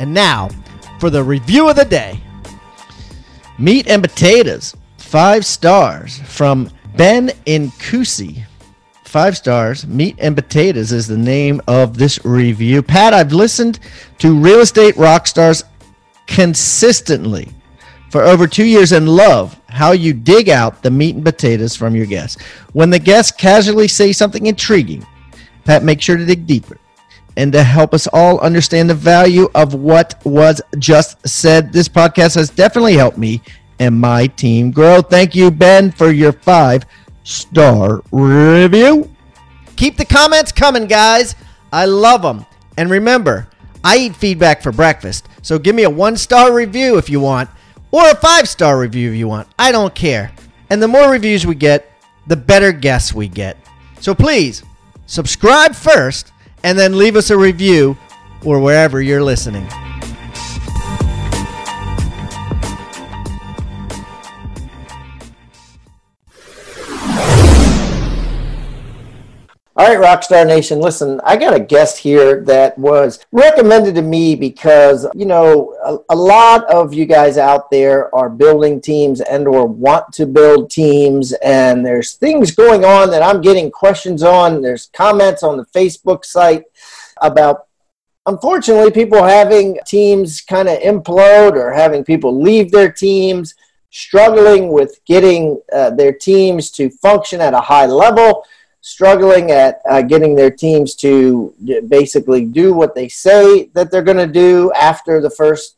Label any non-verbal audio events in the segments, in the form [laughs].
And now for the review of the day. Meat and potatoes, five stars from Ben in Incusi. Five stars. Meat and potatoes is the name of this review. Pat, I've listened to Real Estate Rockstars consistently for over two years and love how you dig out the meat and potatoes from your guests. When the guests casually say something intriguing, Pat make sure to dig deeper and to help us all understand the value of what was just said. This podcast has definitely helped me and my team grow. Thank you, Ben, for your five star review. Keep the comments coming, guys. I love them. And remember, I eat feedback for breakfast. So give me a one star review if you want, or a five star review if you want. I don't care. And the more reviews we get, the better guests we get. So please subscribe first and then leave us a review or wherever you're listening. All right, Rockstar Nation, listen, I got a guest here that was recommended to me because, you know, a, a, lot of you guys out there are building teams and or want to build teams and there's things going on that I'm getting questions on. There's comments on the Facebook site about unfortunately people having teams kind of implode or having people leave their teams, struggling with getting uh, their teams to function at a high level struggling at uh, getting their teams to basically do what they say that they're going to do after the first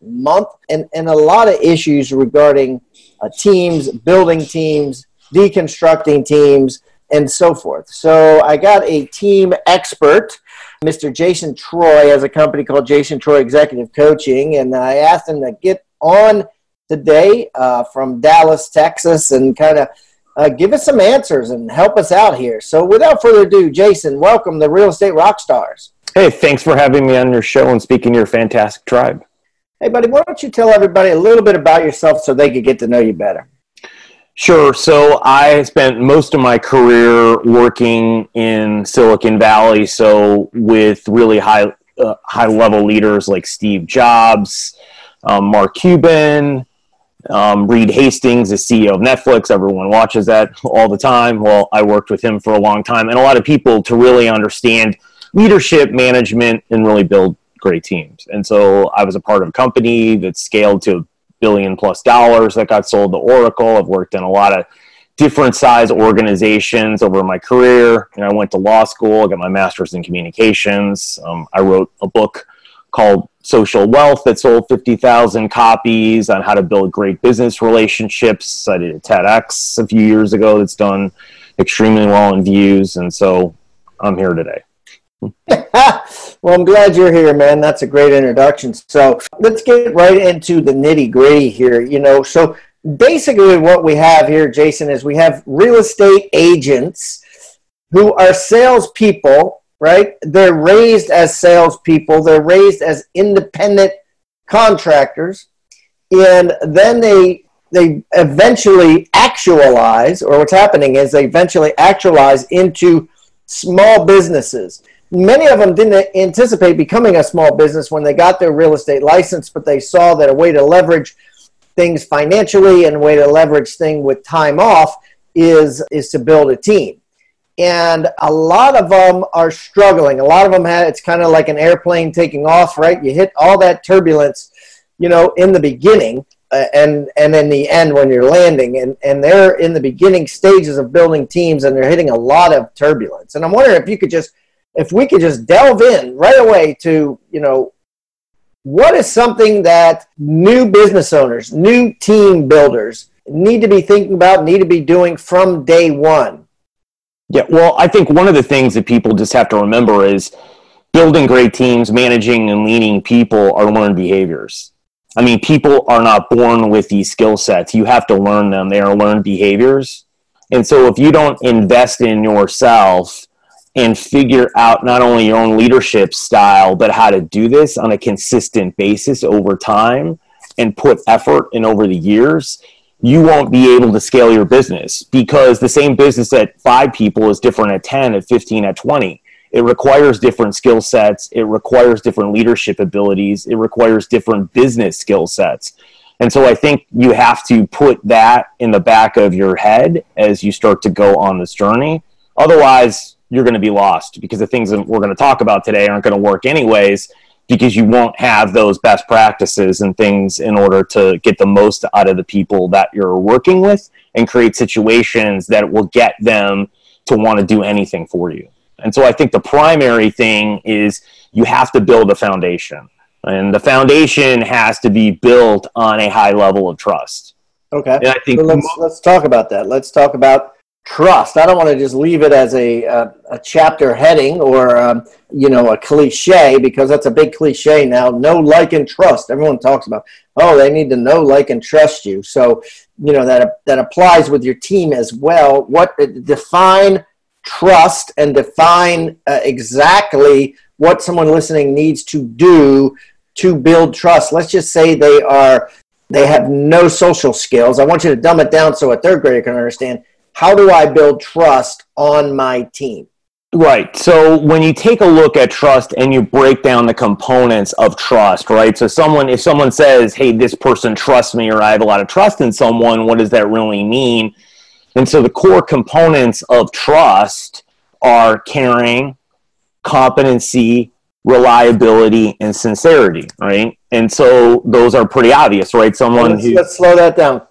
month, and, and a lot of issues regarding uh, teams, building teams, deconstructing teams, and so forth. So I got a team expert. Mr. Jason Troy has a company called Jason Troy Executive Coaching, and I asked him to get on today uh, from Dallas, Texas, and kind of uh, give us some answers and help us out here. So, without further ado, Jason, welcome the Real Estate Rock Stars. Hey, thanks for having me on your show and speaking to your fantastic tribe. Hey, buddy, why don't you tell everybody a little bit about yourself so they could get to know you better? Sure. So I spent most of my career working in Silicon Valley, so with really high uh, high level leaders like Steve Jobs, um, Mark Cuban, um, Reed Hastings is CEO of Netflix. Everyone watches that all the time. Well, I worked with him for a long time, and a lot of people to really understand leadership, management, and really build great teams. And so I was a part of a company that scaled to a billion plus dollars that got sold to Oracle. I've worked in a lot of different size organizations over my career. And I went to law school, I got my master's in communications. Um, I wrote a book called Social Wealth that sold 50,000 copies on how to build great business relationships. I did a TEDx a few years ago that's done extremely well in views. And so I'm here today. [laughs] well, I'm glad you're here, man. That's a great introduction. So let's get right into the nitty gritty here. You know, so basically what we have here, Jason, is we have real estate agents who are salespeople right? They're raised as salespeople, they're raised as independent contractors, and then they they eventually actualize, or what's happening is they eventually actualize into small businesses. Many of them didn't anticipate becoming a small business when they got their real estate license, but they saw that a way to leverage things financially and a way to leverage things with time off is is to build a team and a lot of them are struggling. A lot of them have it's kind of like an airplane taking off, right? You hit all that turbulence, you know, in the beginning, uh, and and in the end when you're landing, and and they're in the beginning stages of building teams, and they're hitting a lot of turbulence. And I'm wondering if you could just, if we could just delve in right away to, you know, what is something that new business owners, new team builders need to be thinking about, need to be doing from day one yeah, well, I think one of the things that people just have to remember is building great teams, managing and leading people are learned behaviors. I mean, people are not born with these skill sets. You have to learn them. They are learned behaviors. And so if you don't invest in yourself and figure out not only your own leadership style, but how to do this on a consistent basis over time and put effort in over the years, you won't be able to scale your business because the same business at five people is different at 10, at 15, at 20. It requires different skill sets. It requires different leadership abilities. It requires different business skill sets. And so I think you have to put that in the back of your head as you start to go on this journey. Otherwise, you're going to be lost because the things that we're going to talk about today aren't going to work anyways because you won't have those best practices and things in order to get the most out of the people that you're working with and create situations that will get them to want to do anything for you. And so I think the primary thing is you have to build a foundation. And the foundation has to be built on a high level of trust. Okay. And I think so let's, let's talk about that. Let's talk about trust. I don't want to just leave it as a, a, a chapter heading or, um, you know, a cliche because that's a big cliche now. Know, like, and trust. Everyone talks about, oh, they need to know, like, and trust you. So, you know, that, that applies with your team as well. What define trust and define uh, exactly what someone listening needs to do to build trust. Let's just say they are they have no social skills. I want you to dumb it down so a third grader can understand how do I build trust on my team? Right. So when you take a look at trust and you break down the components of trust, right? So someone if someone says, "Hey, this person trusts me," or "I have a lot of trust in someone," what does that really mean? And so the core components of trust are caring, competency, reliability, and sincerity, right? And so those are pretty obvious, right? Someone let's, who let's slow that down.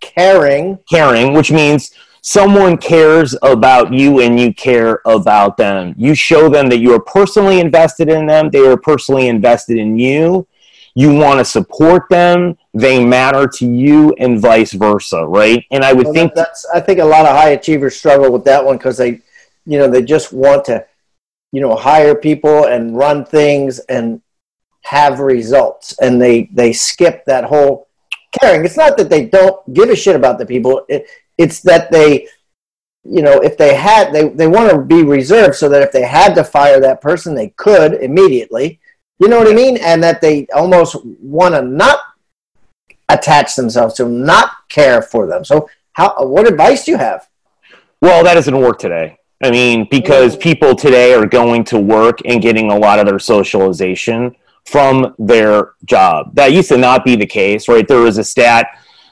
Caring, caring, which means someone cares about you and you care about them. You show them that you are personally invested in them, they are personally invested in you. You want to support them, they matter to you, and vice versa, right? And I would well, think that's, I think a lot of high achievers struggle with that one because they, you know, they just want to, you know, hire people and run things and have results, and they they skip that whole caring. It's not that they don't give a shit about the people. It, it's that they, you know, if they had, they, they want to be reserved so that if they had to fire that person, they could immediately. You know what I mean? And that they almost want to not attach themselves to them, not care for them. So, how? What advice do you have? Well, that doesn't work today. I mean, because mm. people today are going to work and getting a lot of their socialization from their job. That used to not be the case, right? There was a stat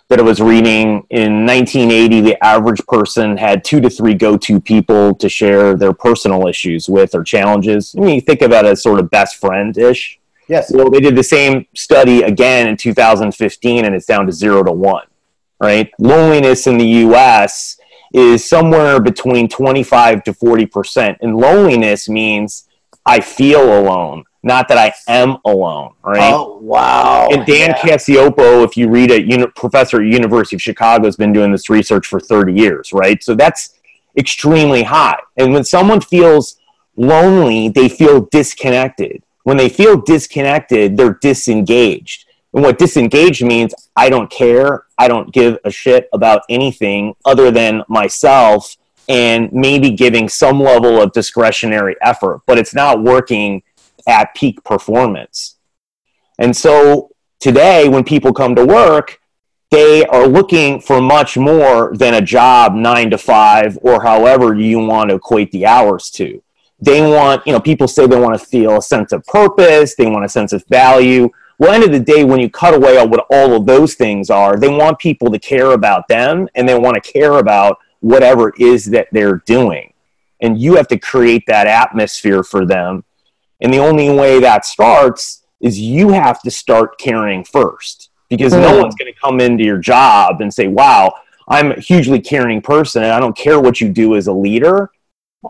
that I was reading in 1980, the average person had two to three go-to people to share their personal issues with or challenges. I mean, you think about it as sort of best friend-ish. Yes. Well, they did the same study again in 2015, and it's down to zero to one. Right? Loneliness in the U.S. is somewhere between 25 to 40 percent, and loneliness means I feel alone not that I am alone, right? Oh, wow. And Dan yeah. Cacioppo, if you read it, uni- professor at University of Chicago, has been doing this research for 30 years, right? So that's extremely high. And when someone feels lonely, they feel disconnected. When they feel disconnected, they're disengaged. And what disengaged means, I don't care. I don't give a shit about anything other than myself and maybe giving some level of discretionary effort, but it's not working at peak performance. And so today, when people come to work, they are looking for much more than a job nine to five or however you want to equate the hours to. They want, you know, people say they want to feel a sense of purpose, they want a sense of value. Well, end of the day, when you cut away on what all of those things are, they want people to care about them and they want to care about whatever it is that they're doing. And you have to create that atmosphere for them and the only way that starts is you have to start caring first because mm-hmm. no one's going to come into your job and say, wow, I'm a hugely caring person and I don't care what you do as a leader,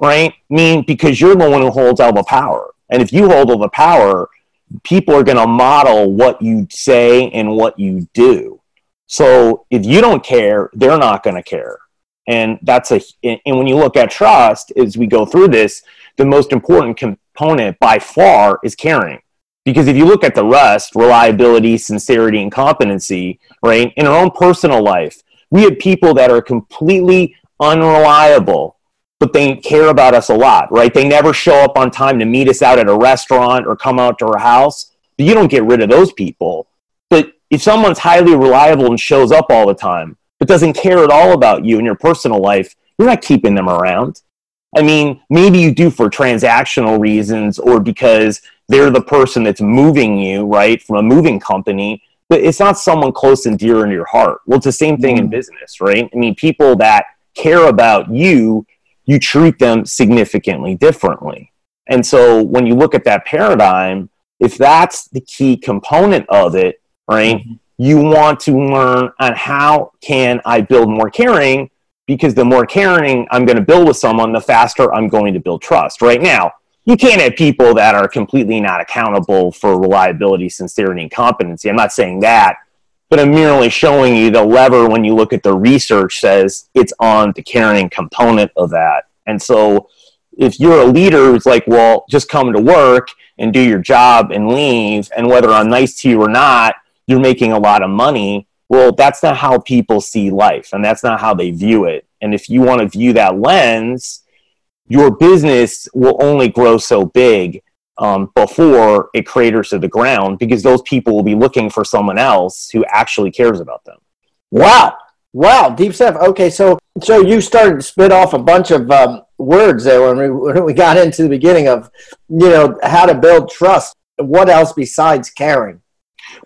right? I mean, because you're the one who holds all the power. And if you hold all the power, people are going to model what you say and what you do. So if you don't care, they're not going to care. And that's a, and when you look at trust, as we go through this, the most important com- component by far is caring. Because if you look at the rest, reliability, sincerity, and competency, right, in our own personal life, we have people that are completely unreliable, but they care about us a lot, right? They never show up on time to meet us out at a restaurant or come out to our house. But you don't get rid of those people. But if someone's highly reliable and shows up all the time, but doesn't care at all about you and your personal life, you're not keeping them around. I mean, maybe you do for transactional reasons or because they're the person that's moving you, right, from a moving company, but it's not someone close and dear in your heart. Well, it's the same thing mm. in business, right? I mean, people that care about you, you treat them significantly differently. And so when you look at that paradigm, if that's the key component of it, right, mm-hmm. you want to learn on how can I build more caring because the more caring I'm going to build with someone, the faster I'm going to build trust. Right now, you can't have people that are completely not accountable for reliability, sincerity, and competency. I'm not saying that, but I'm merely showing you the lever when you look at the research says it's on the caring component of that. And so if you're a leader who's like, well, just come to work and do your job and leave, and whether I'm nice to you or not, you're making a lot of money. Well, that's not how people see life, and that's not how they view it. And if you want to view that lens, your business will only grow so big um, before it craters to the ground because those people will be looking for someone else who actually cares about them. Wow. Wow, deep stuff. Okay, so so you started to spit off a bunch of um, words there when we when we got into the beginning of you know how to build trust. What else besides caring?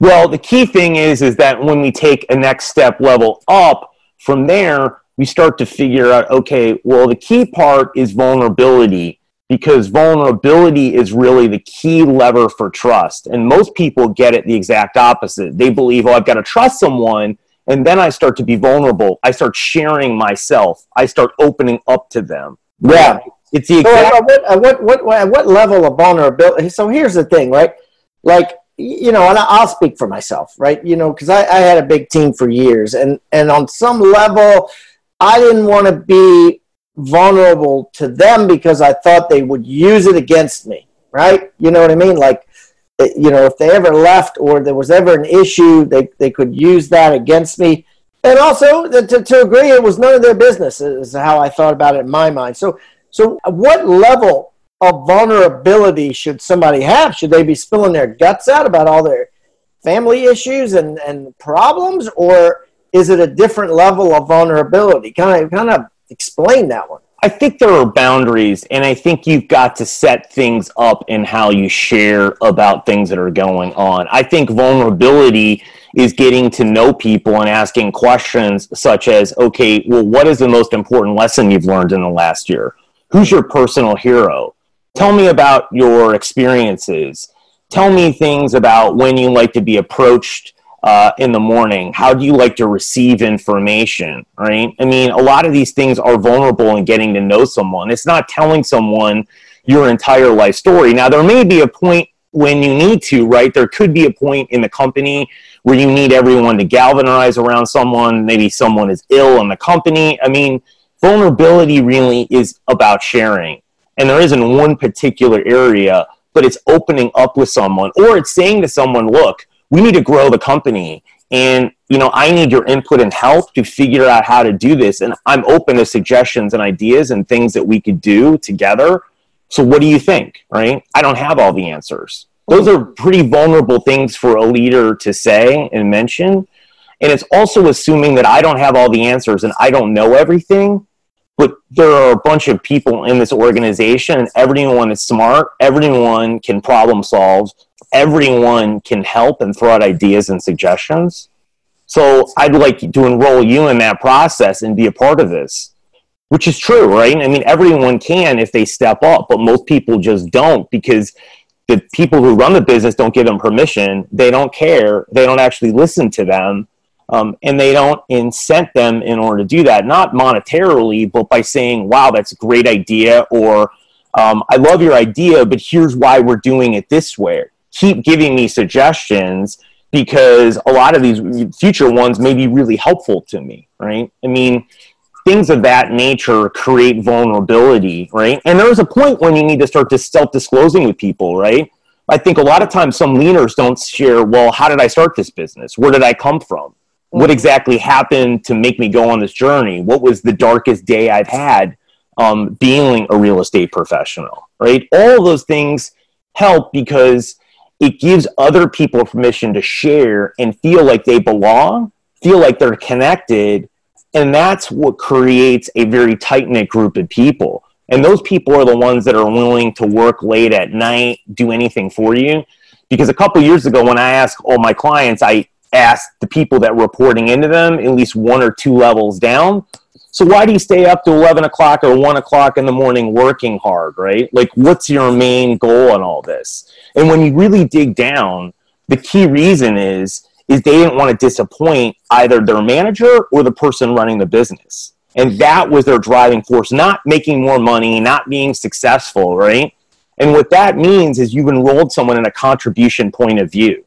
Well, the key thing is is that when we take a next step level up from there, we start to figure out okay, well, the key part is vulnerability because vulnerability is really the key lever for trust. And most people get it the exact opposite. They believe, oh, I've got to trust someone. And then I start to be vulnerable. I start sharing myself. I start opening up to them. Yeah. It's the exact. So at, what, what, what, what level of vulnerability? So here's the thing, right? Like, you know, and I'll speak for myself, right? You know, because I, I had a big team for years. And, and on some level, I didn't want to be vulnerable to them because I thought they would use it against me, right? You know what I mean? Like, eh, you know, if they ever left or there was ever an issue, they, they could use that against me. And also, to, to agree, it was none of their business, is how I thought about it in my mind. So, so what level of vulnerability should somebody have? Should they be spilling their guts out about all their family issues and, and problems? Or is it a different level of vulnerability? Kind of, kind of explain that one. I think there are boundaries, and I think you've got to set things up in how you share about things that are going on. I think vulnerability is getting to know people and asking questions such as, okay, well, what is the most important lesson you've learned in the last year? Who's your personal hero? Tell me about your experiences. Tell me things about when you like to be approached uh, in the morning? How do you like to receive information? Right? I mean, a lot of these things are vulnerable in getting to know someone. It's not telling someone your entire life story. Now, there may be a point when you need to, right? There could be a point in the company where you need everyone to galvanize around someone. Maybe someone is ill in the company. I mean, vulnerability really is about sharing. And there isn't one particular area, but it's opening up with someone or it's saying to someone, look, we need to grow the company and you know i need your input and help to figure out how to do this and i'm open to suggestions and ideas and things that we could do together. So what do you think right? I don't have all the answers. Those are pretty vulnerable things for a leader to say and mention and it's also assuming that i don't have all the answers and i don't know everything but there are a bunch of people in this organization and everyone is smart everyone can problem solve everyone can help and throw out ideas and suggestions. So I'd like to enroll you in that process and be a part of this, which is true, right? I mean, everyone can if they step up, but most people just don't because the people who run the business don't give them permission. They don't care. They don't actually listen to them. Um, and they don't incent them in order to do that, not monetarily, but by saying, wow, that's a great idea, or um, I love your idea, but here's why we're doing it this way keep giving me suggestions because a lot of these future ones may be really helpful to me, right? I mean, things of that nature create vulnerability, right? And there's a point when you need to start just self disclosing with people, right? I think a lot of times some leaners don't share, well, how did I start this business? Where did I come from? What exactly happened to make me go on this journey? What was the darkest day I've had um, being a real estate professional, right? All those things help because it gives other people permission to share and feel like they belong, feel like they're connected, and that's what creates a very tight knit group of people. And those people are the ones that are willing to work late at night, do anything for you. Because a couple years ago, when I asked all my clients, I asked the people that were reporting into them at least one or two levels down. So why do you stay up to 11 o'clock or 1 o'clock in the morning working hard, right? Like, what's your main goal in all this? And when you really dig down, the key reason is is they didn't want to disappoint either their manager or the person running the business. And that was their driving force, not making more money, not being successful, right? And what that means is you've enrolled someone in a contribution point of view,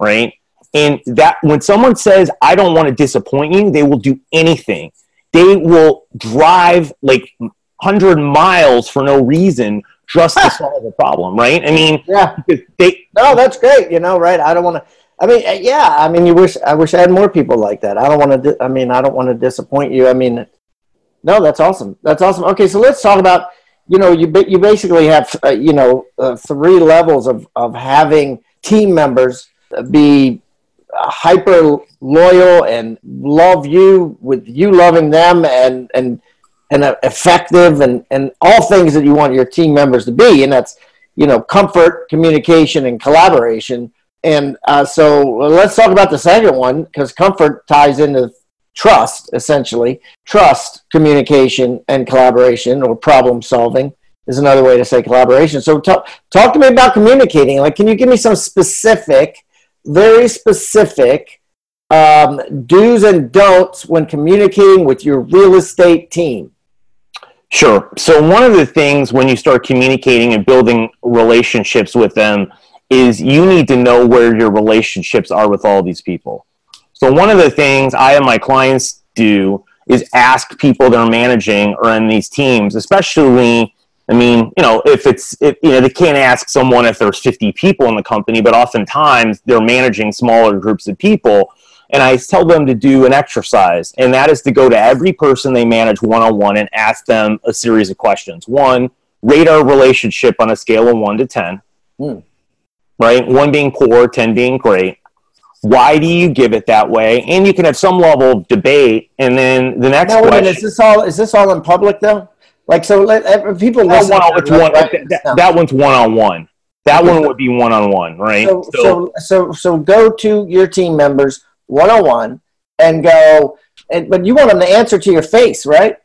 right? And that when someone says, I don't want to disappoint you, they will do anything. They will drive like 100 miles for no reason just to solve a problem, right? I mean, yeah. They, no, that's great, you know, right? I don't want to I mean, uh, yeah. I mean, you wish I wish I had more people like that. I don't want to. Di- I mean, I don't want to disappoint you. I mean, no, that's awesome. That's awesome. Okay, so let's talk about. You know, you you basically have uh, you know uh, three levels of of having team members be hyper loyal and love you with you loving them and and and effective and and all things that you want your team members to be and that's you know comfort communication and collaboration and uh, so let's talk about the second one because comfort ties into trust, essentially. Trust, communication, and collaboration or problem solving is another way to say collaboration. So talk, talk to me about communicating. Like, can you give me some specific, very specific um, do's and don'ts when communicating with your real estate team? Sure. So, one of the things when you start communicating and building relationships with them is you need to know where your relationships are with all these people. So one of the things I and my clients do is ask people they're managing or in these teams, especially I mean, you know, if it's, if, you know, they can't ask someone if there's 50 people in the company, but oftentimes they're managing smaller groups of people. And I tell them to do an exercise, and that is to go to every person they manage one on one and ask them a series of questions. One, rate our relationship on a scale of one to 10. Hmm right? One being poor, 10 being great. Why do you give it that way? And you can have some level of debate. And then the next now, question is this all is this all in public though? Like so, let, people listen. One, one, that, that, one's one on one. That one would be one on one, right? So, so, so, so, so go to your team members one on one and go, and, but you want them to answer to your face, right?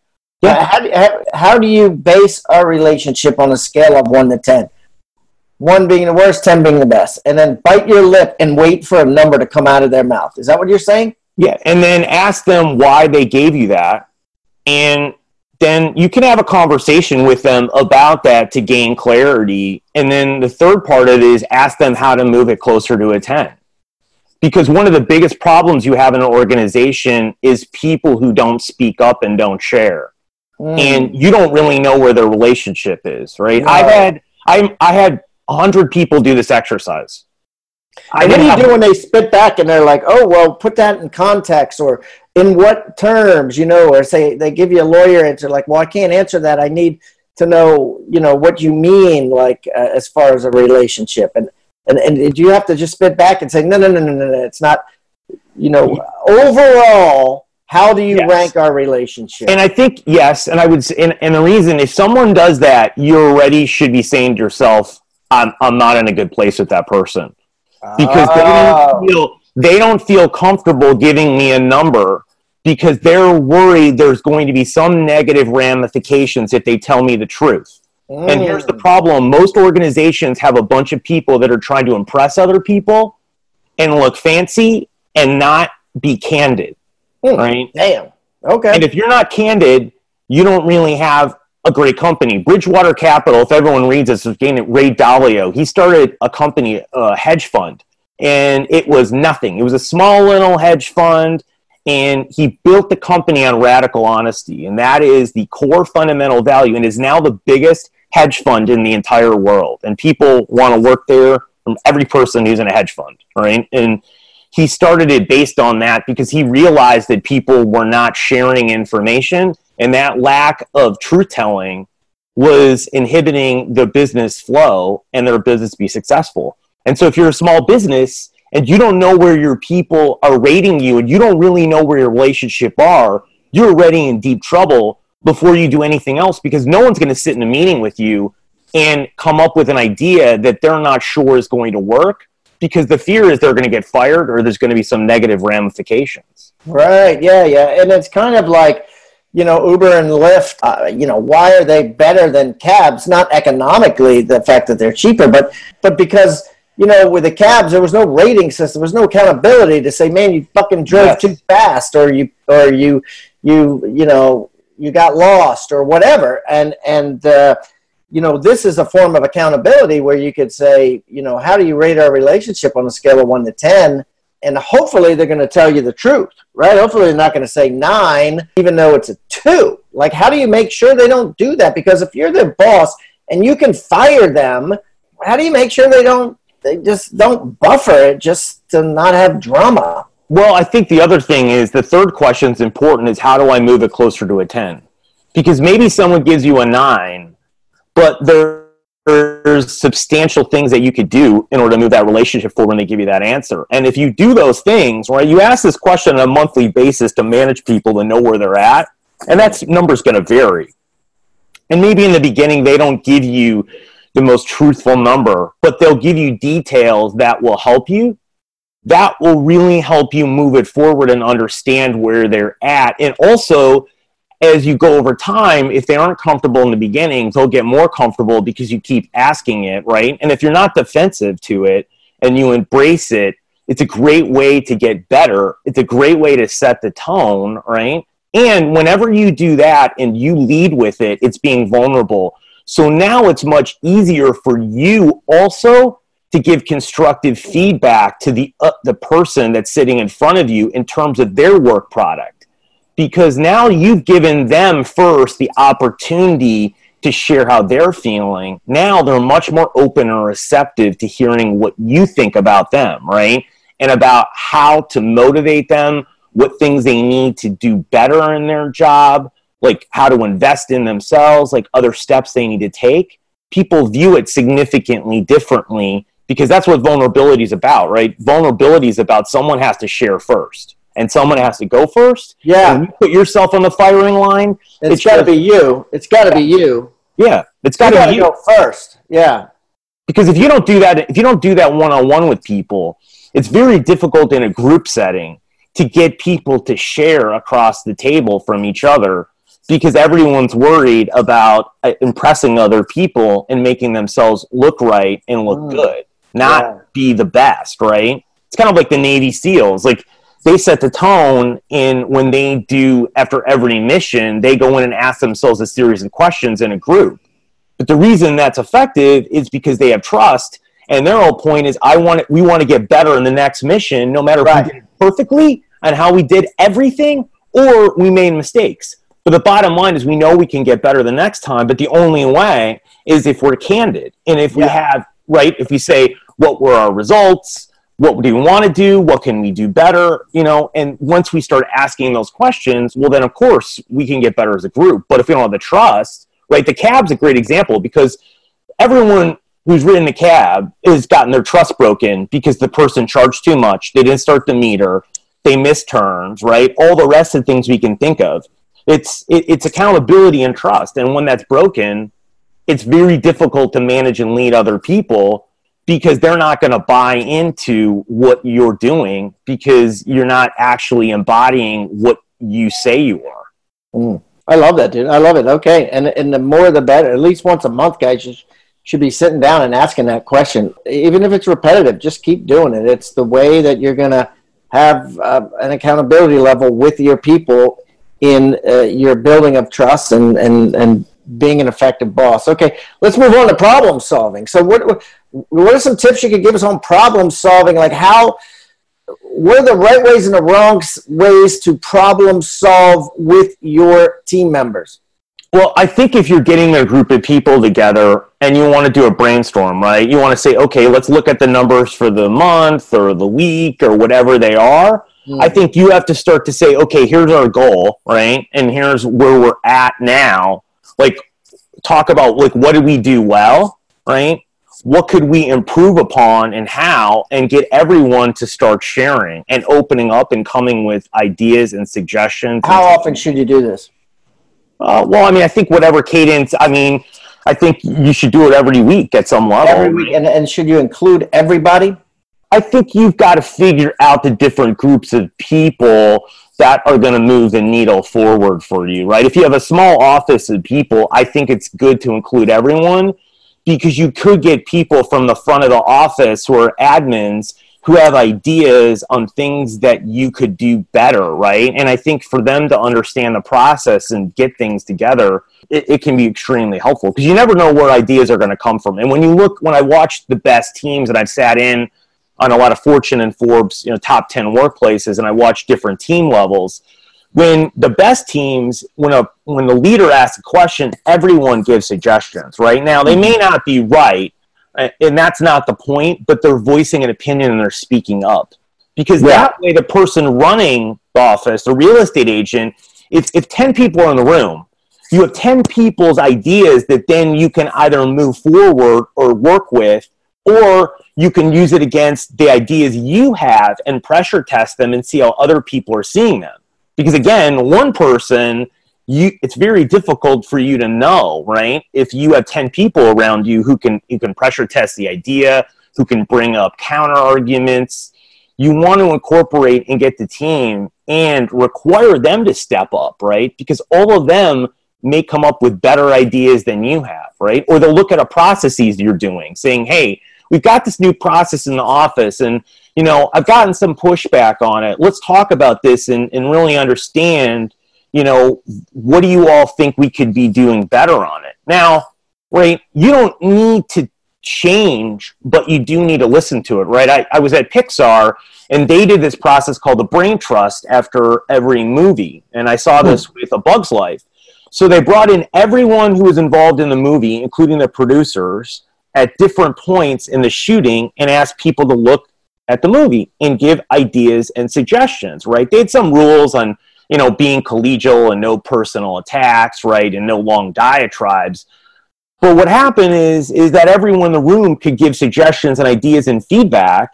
Yeah. Uh, how, how, how do you base our relationship on a scale of one to ten? one being the worst, 10 being the best, and then bite your lip and wait for a number to come out of their mouth. Is that what you're saying? Yeah, and then ask them why they gave you that. And then you can have a conversation with them about that to gain clarity. And then the third part of it is ask them how to move it closer to a 10. Because one of the biggest problems you have in an organization is people who don't speak up and don't share. Mm. And you don't really know where their relationship is, right? No. I've had I I had 100 people do this exercise. I what do you do when they spit back and they're like, oh, well, put that in context or in what terms, you know, or say they give you a lawyer answer like, well, I can't answer that. I need to know, you know, what you mean, like, uh, as far as a relationship. And, and, and do you have to just spit back and say, no, no, no, no, no, no. It's not, you know, overall, how do you yes. rank our relationship? And I think, yes. And I would say, and, and the reason, if someone does that, you already should be saying to yourself, I'm I'm not in a good place with that person because oh. they don't oh. feel they don't feel comfortable giving me a number because they're worried there's going to be some negative ramifications if they tell me the truth. Mm. And here's the problem most organizations have a bunch of people that are trying to impress other people and look fancy and not be candid. Mm. Right? Damn. Okay. And if you're not candid, you don't really have a great company. Bridgewater Capital, if everyone reads this, was getting Ray Dalio. He started a company, a hedge fund, and it was nothing. It was a small little hedge fund, and he built the company on radical honesty and that is the core fundamental value and is now the biggest hedge fund in the entire world and people want to work there from every person who's in a hedge fund right and he started it based on that because he realized that people were not sharing information and that lack of truth telling was inhibiting the business flow and their business be successful and so if you're a small business and you don't know where your people are rating you and you don't really know where your relationship are, you're already in deep trouble before you do anything else because no one's going to sit in a meeting with you and come up with an idea that they're not sure is going to work because the fear is they're going to get fired or there's going to be some negative ramifications. Right. Yeah. Yeah. And it's kind of like, you know, Uber and Lyft, uh, you know, why are they better than cabs? Not economically, the fact that they're cheaper, but, but because you know, with the cabs, there was no rating system. There was no accountability to say, man, you fucking drove yes. too fast, or you, or you, you, you know, you got lost, or whatever. And and uh, you know, this is a form of accountability where you could say, you know, how do you rate our relationship on a scale of one to ten? And hopefully, they're going to tell you the truth, right? Hopefully, they're not going to say nine, even though it's a two. Like, how do you make sure they don't do that? Because if you're their boss and you can fire them, how do you make sure they don't they just don't buffer it just to not have drama. Well, I think the other thing is the third question is important is how do I move it closer to a 10? Because maybe someone gives you a 9, but there, there's substantial things that you could do in order to move that relationship forward when they give you that answer. And if you do those things, right, you ask this question on a monthly basis to manage people to know where they're at, and that number's going to vary. And maybe in the beginning, they don't give you the most truthful number, but they'll give you details that will help you. That will really help you move it forward and understand where they're at. And also, as you go over time, if they aren't comfortable in the beginning, they'll get more comfortable because you keep asking it, right? And if you're not defensive to it and you embrace it, it's a great way to get better. It's a great way to set the tone, right? And whenever you do that and you lead with it, it's being vulnerable. So now it's much easier for you also to give constructive feedback to the uh, the person that's sitting in front of you in terms of their work product because now you've given them first the opportunity to share how they're feeling. Now they're much more open and receptive to hearing what you think about them right? And about how to motivate them what things they need to do better in their job like how to invest in themselves, like other steps they need to take, people view it significantly differently because that's what vulnerability is about, right? Vulnerability is about someone has to share first and someone has to go first. Yeah. you put yourself on the firing line. it's, it's got to be you. It's got to yeah. be you. Yeah. It's got to be you. go first. Yeah. Because if you don't do that, if you don't do that one on one with people, it's very difficult in a group setting to get people to share across the table from each other because everyone's worried about uh, impressing other people and making themselves look right and look mm. good, not yeah. be the best, right? It's kind of like the Navy SEALs. Like they set the tone in when they do after every mission, they go in and ask themselves a series of questions in a group. But the reason that's effective is because they have trust and their whole point is I want it, we want to get better in the next mission, no matter right. if we did it perfectly and how we did everything or we made mistakes but the bottom line is we know we can get better the next time, but the only way is if we're candid. And if we have, right, if we say, what were our results? What do we want to do? What can we do better? You know, and once we start asking those questions, well, then of course we can get better as a group. But if we don't have the trust, right, the cab's a great example because everyone who's ridden the cab has gotten their trust broken because the person charged too much, they didn't start the meter, they missed turns, right? All the rest of the things we can think of it's it, it's accountability and trust and when that's broken it's very difficult to manage and lead other people because they're not going to buy into what you're doing because you're not actually embodying what you say you are. Mm. i love that dude. I love it. Okay. And and the more the better. At least once a month guys you should be sitting down and asking that question. Even if it's repetitive just keep doing it. It's the way that you're going to have uh, an accountability level with your people in uh, your building of trust and, and, and being an effective boss. Okay, let's move on to problem solving. So, what what are some tips you could give us on problem solving? Like how what are the right ways and the wrong ways to problem solve with your team members? Well, I think if you're getting a group of people together and you want to do a brainstorm, right? You want to say, okay, let's look at the numbers for the month or the week or whatever they are. Mm-hmm. I think you have to start to say, okay, here's our goal, right? And here's where we're at now. Like, talk about like what did we do well, right? What could we improve upon and how, and get everyone to start sharing and opening up and coming with ideas and suggestions. How often should you do this? Uh, well, I mean, I think whatever cadence. I mean, I think you should do it every week at some level. Every week, and, and should you include everybody? I think you've got to figure out the different groups of people that are going to move the needle forward for you, right? If you have a small office of people, I think it's good to include everyone because you could get people from the front of the office who are admins who have ideas on things that you could do better, right? And I think for them to understand the process and get things together, it, it can be extremely helpful because you never know where ideas are going to come from. And when you look, when I watch the best teams that I've sat in on a lot of Fortune and Forbes, you know, top 10 workplaces and I watch different team levels, when the best teams when a when the leader asks a question everyone gives suggestions right now they may not be right and that's not the point, but they're voicing an opinion and they're speaking up. Because yeah. that way, the person running the office, the real estate agent, if, if 10 people are in the room, you have 10 people's ideas that then you can either move forward or work with, or you can use it against the ideas you have and pressure test them and see how other people are seeing them. Because again, one person you it's very difficult for you to know right? If you have 10 people around you who can you can pressure test the idea who can bring up counter arguments you want to incorporate and get the team and require them to step up right? Because all of them may come up with better ideas than you have right? Or they'll look at a processes you're doing saying hey we've got this new process in the office and you know i've gotten some pushback on it let's talk about this and, and really understand you know, what do you all think we could be doing better on it? Now, right, you don't need to change, but you do need to listen to it, right? I, I was at Pixar and they did this process called the brain trust after every movie. And I saw this hmm. with A Bug's Life. So they brought in everyone who was involved in the movie, including the producers, at different points in the shooting and asked people to look at the movie and give ideas and suggestions, right? They had some rules on you know, being collegial and no personal attacks, right, and no long diatribes. But what happened is is that everyone in the room could give suggestions and ideas and feedback,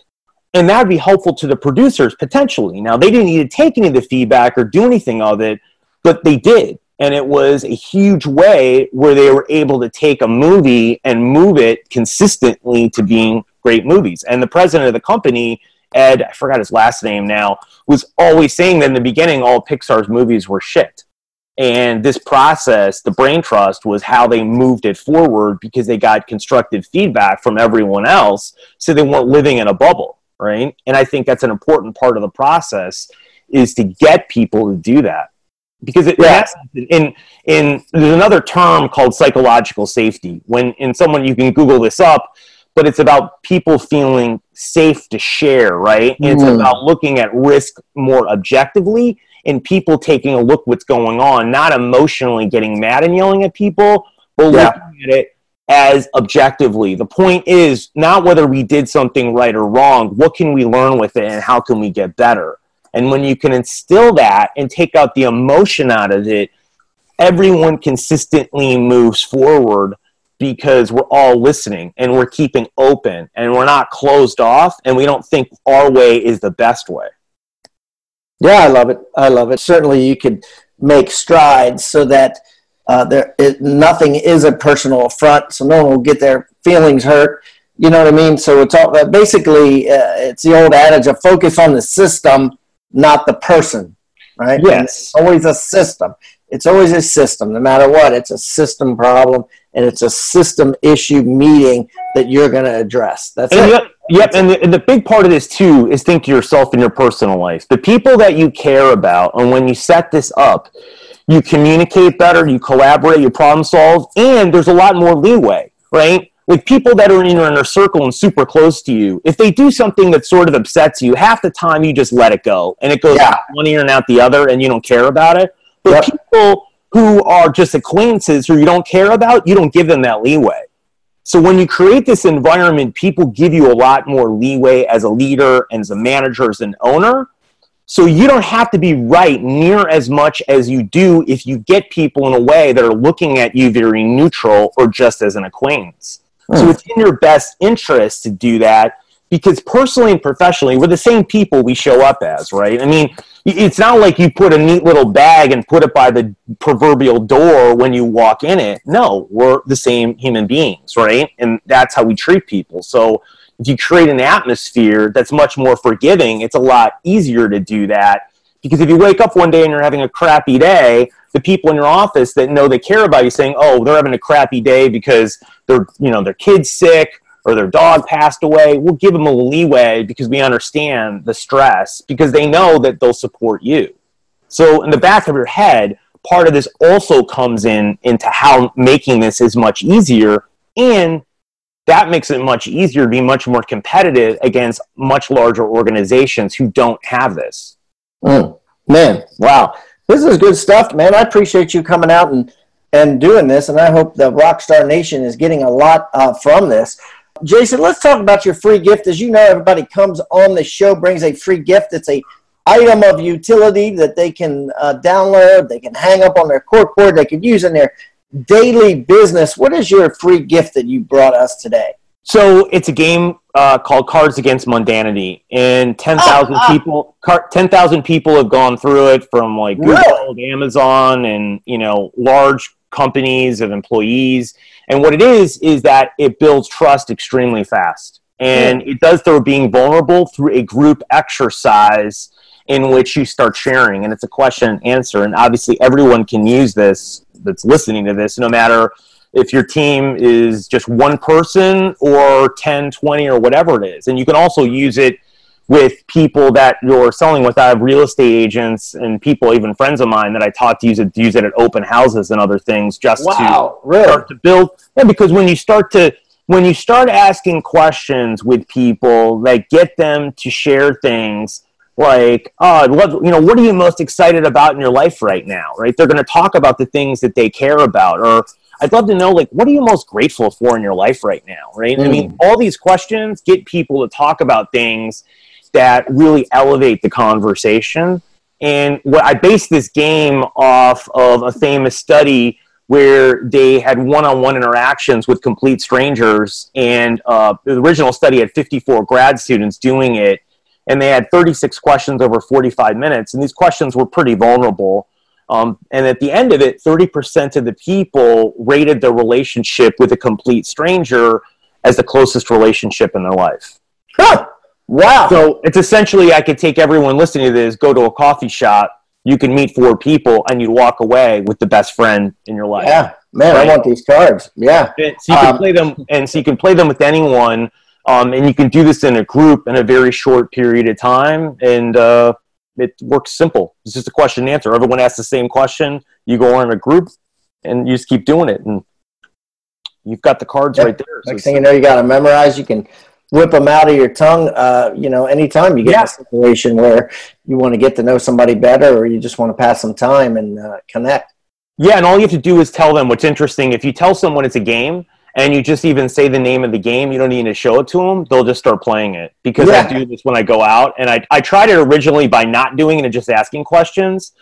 and that would be helpful to the producers potentially. Now they didn't need to take any of the feedback or do anything of it, but they did. And it was a huge way where they were able to take a movie and move it consistently to being great movies. And the president of the company Ed, I forgot his last name now, was always saying that in the beginning all Pixar's movies were shit. And this process, the brain trust, was how they moved it forward because they got constructive feedback from everyone else, so they weren't living in a bubble, right? And I think that's an important part of the process is to get people to do that because it, yeah. in in there's another term called psychological safety. When in someone you can Google this up, but it's about people feeling safe to share, right? Mm. It's about looking at risk more objectively and people taking a look what's going on, not emotionally getting mad and yelling at people, but yeah. looking at it as objectively. The point is not whether we did something right or wrong, what can we learn with it and how can we get better? And when you can instill that and take out the emotion out of it, everyone consistently moves forward because we're all listening and we're keeping open and we're not closed off and we don't think our way is the best way. Yeah, I love it. I love it. Certainly, you could make strides so that uh, there is, nothing is a personal affront, so no one will get their feelings hurt. You know what I mean? So it's all basically uh, it's the old adage of focus on the system, not the person, right? Yes, always a system. It's always a system, no matter what. It's a system problem, and it's a system issue meeting that you're going to address. That's and it. Yep, yep. And, the, and the big part of this too is think to yourself in your personal life. The people that you care about, and when you set this up, you communicate better, you collaborate, you problem solve, and there's a lot more leeway, right? like people that are in your inner circle and super close to you, if they do something that sort of upsets you, half the time you just let it go and it goes yeah. one ear and out the other and you don't care about it. But yep. people who are just acquaintances who you don't care about, you don't give them that leeway. So when you create this environment, people give you a lot more leeway as a leader and as a manager, as an owner. So you don't have to be right near as much as you do if you get people in a way that are looking at you very neutral or just as an acquaintance. So hmm. it's in your best interest to do that because personally and professionally, we're the same people we show up as, right? I mean, it's not like you put a neat little bag and put it by the proverbial door when you walk in it. No, we're the same human beings, right? And that's how we treat people. So if you create an atmosphere that's much more forgiving, it's a lot easier to do that. Because if you wake up one day and you're having a crappy day, the people in your office that know they care about you saying, "Oh, they're having a crappy day because they're, you know, their kid's sick or their dog passed away, we'll give them a leeway because we understand the stress because they know that they'll support you. So in the back of your head, part of this also comes in into how making this is much easier and that makes it much easier to be much more competitive against much larger organizations who don't have this. Mm, man, wow. This is good stuff, man. I appreciate you coming out and, and doing this, and I hope the Rockstar Nation is getting a lot uh, from this. Jason, let's talk about your free gift. As you know, everybody comes on the show, brings a free gift. It's a item of utility that they can uh, download, they can hang up on their corkboard, they can use in their daily business. What is your free gift that you brought us today? So it's a game uh, called Cards Against Mundanity, and ten thousand oh, oh. people, car- ten thousand people have gone through it from like Google, really? Amazon, and you know large companies of employees and what it is is that it builds trust extremely fast. And yeah. it does through being vulnerable through a group exercise in which you start sharing. And it's a question and answer. And obviously, everyone can use this that's listening to this, no matter if your team is just one person or 10, 20, or whatever it is. And you can also use it with people that you're selling with. I have real estate agents and people, even friends of mine, that I taught to use it to use it at open houses and other things, just wow, to really? start to build. Yeah, because when you start to when you start asking questions with people that get them to share things like, oh, love, you know, what are you most excited about in your life right now? Right? They're going to talk about the things that they care about, or I'd love to know, like, what are you most grateful for in your life right now? Right? Mm. I mean, mm. all these questions get people to talk about things that really elevate the conversation. And what I based this game off of a famous study where they had one-on-one interactions with complete strangers, and uh, the original study had 54 grad students doing it, and they had 36 questions over 45 minutes, and these questions were pretty vulnerable. Um, and at the end of it, 30% of the people rated their relationship with a complete stranger as the closest relationship in their life. Wow. So it's essentially I could take everyone listening to this, go to a coffee shop, you can meet four people, and you walk away with the best friend in your life. Yeah, man, right? I want these cards. Yeah. So you can um, play them, and so you can play them with anyone, um, and you can do this in a group in a very short period of time, and uh, it works simple. It's just a question and answer. Everyone asks the same question. You go on a group, and you just keep doing it, and you've got the cards yep. right there. Next so thing you know, you got to memorize. You can whip them out of your tongue. Uh, you know, anytime you get yeah. in a situation where you want to get to know somebody better, or you just want to pass some time and uh, connect. Yeah, and all you have to do is tell them what's interesting. If you tell someone it's a game, and you just even say the name of the game, you don't need to show it to them. They'll just start playing it because yeah. I do this when I go out, and I I tried it originally by not doing it and just asking questions,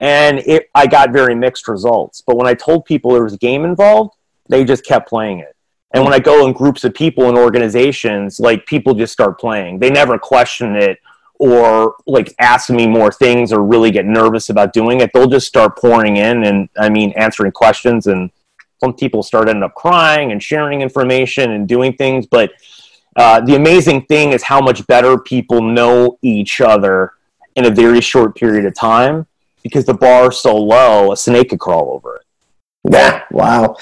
and it I got very mixed results. But when I told people there was a game involved, they just kept playing it. And when I go in groups of people and organizations, like people just start playing. They never question it or like ask me more things or really get nervous about doing it. They'll just start pouring in and I mean answering questions and some people start ending up crying and sharing information and doing things. But uh, the amazing thing is how much better people know each other in a very short period of time because the bar is so low, a snake could crawl over it. Yeah, wow.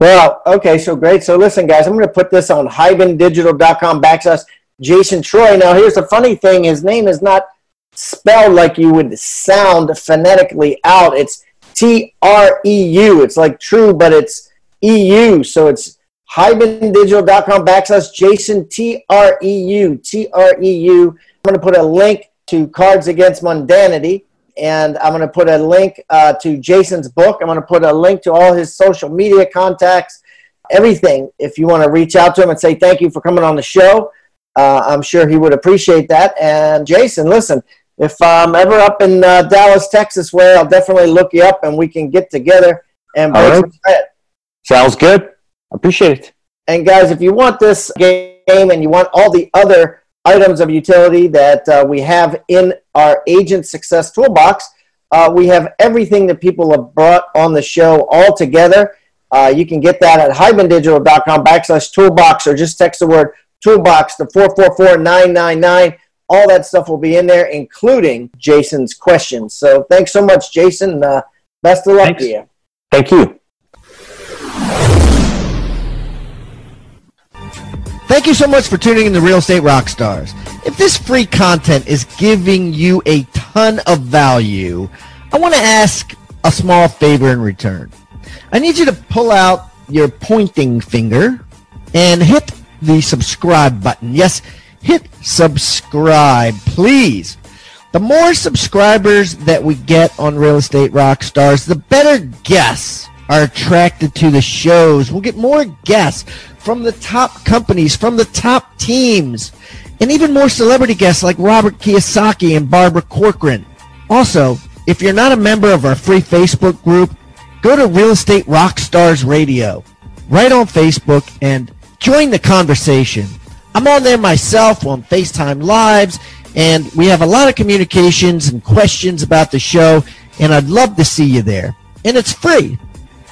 Well, okay, so great. So listen, guys, I'm going to put this on hibandigital.com backslash Jason Treu. Now, here's the funny thing. His name is not spelled like you would sound phonetically out. It's T-R-E-U. It's like true, but it's E-U. So it's hibandigital.com backslash Jason T R E U T R E U. I'm going to put a link to Cards Against Mundanity, and I'm going to put a link uh, to Jason's book. I'm going to put a link to all his social media contacts, everything. If you want to reach out to him and say thank you for coming on the show, uh, I'm sure he would appreciate that. And Jason, listen, if I'm ever up in uh, Dallas, Texas, way, I'll definitely look you up and we can get together and break right. Sounds good. Appreciate it. And guys, if you want this game and you want all the other items of utility that uh, we have in our agent success toolbox, uh, we have everything that people have brought on the show all together. Uh, you can get that at hibandigital.com backslash toolbox or just text the word toolbox to 444999. All that stuff will be in there, including Jason's questions. So thanks so much, Jason. Uh, best of luck thanks. to you. Thank you. Thank you so much for tuning in to Real Estate Rockstars. If this free content is giving you a ton of value, I want to ask a small favor in return. I need you to pull out your pointing finger and hit the subscribe button. Yes, hit subscribe, please. The more subscribers that we get on Real Estate Rockstars, the better guests are attracted to the shows. We'll get more guests from the top companies, from the top teams, and even more celebrity guests like Robert Kiyosaki and Barbara Corcoran. Also, if you're not a member of our free Facebook group, go to Real Estate Rockstars Radio right on Facebook and join the conversation. I'm on there myself on FaceTime Lives, and we have a lot of communications and questions about the show, and I'd love to see you there. And it's free.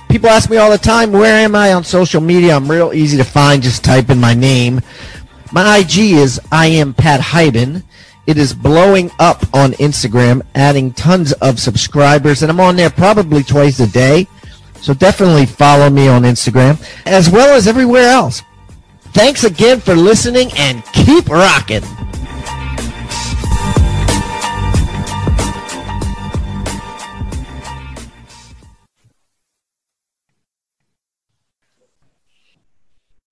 People ask me all the time, where am I on social media? I'm real easy to find. Just type in my name. My IG is I am Pat Hiban. It is blowing up on Instagram, adding tons of subscribers, and I'm on there probably twice a day. So definitely follow me on Instagram as well as everywhere else. Thanks again for listening and keep rocking.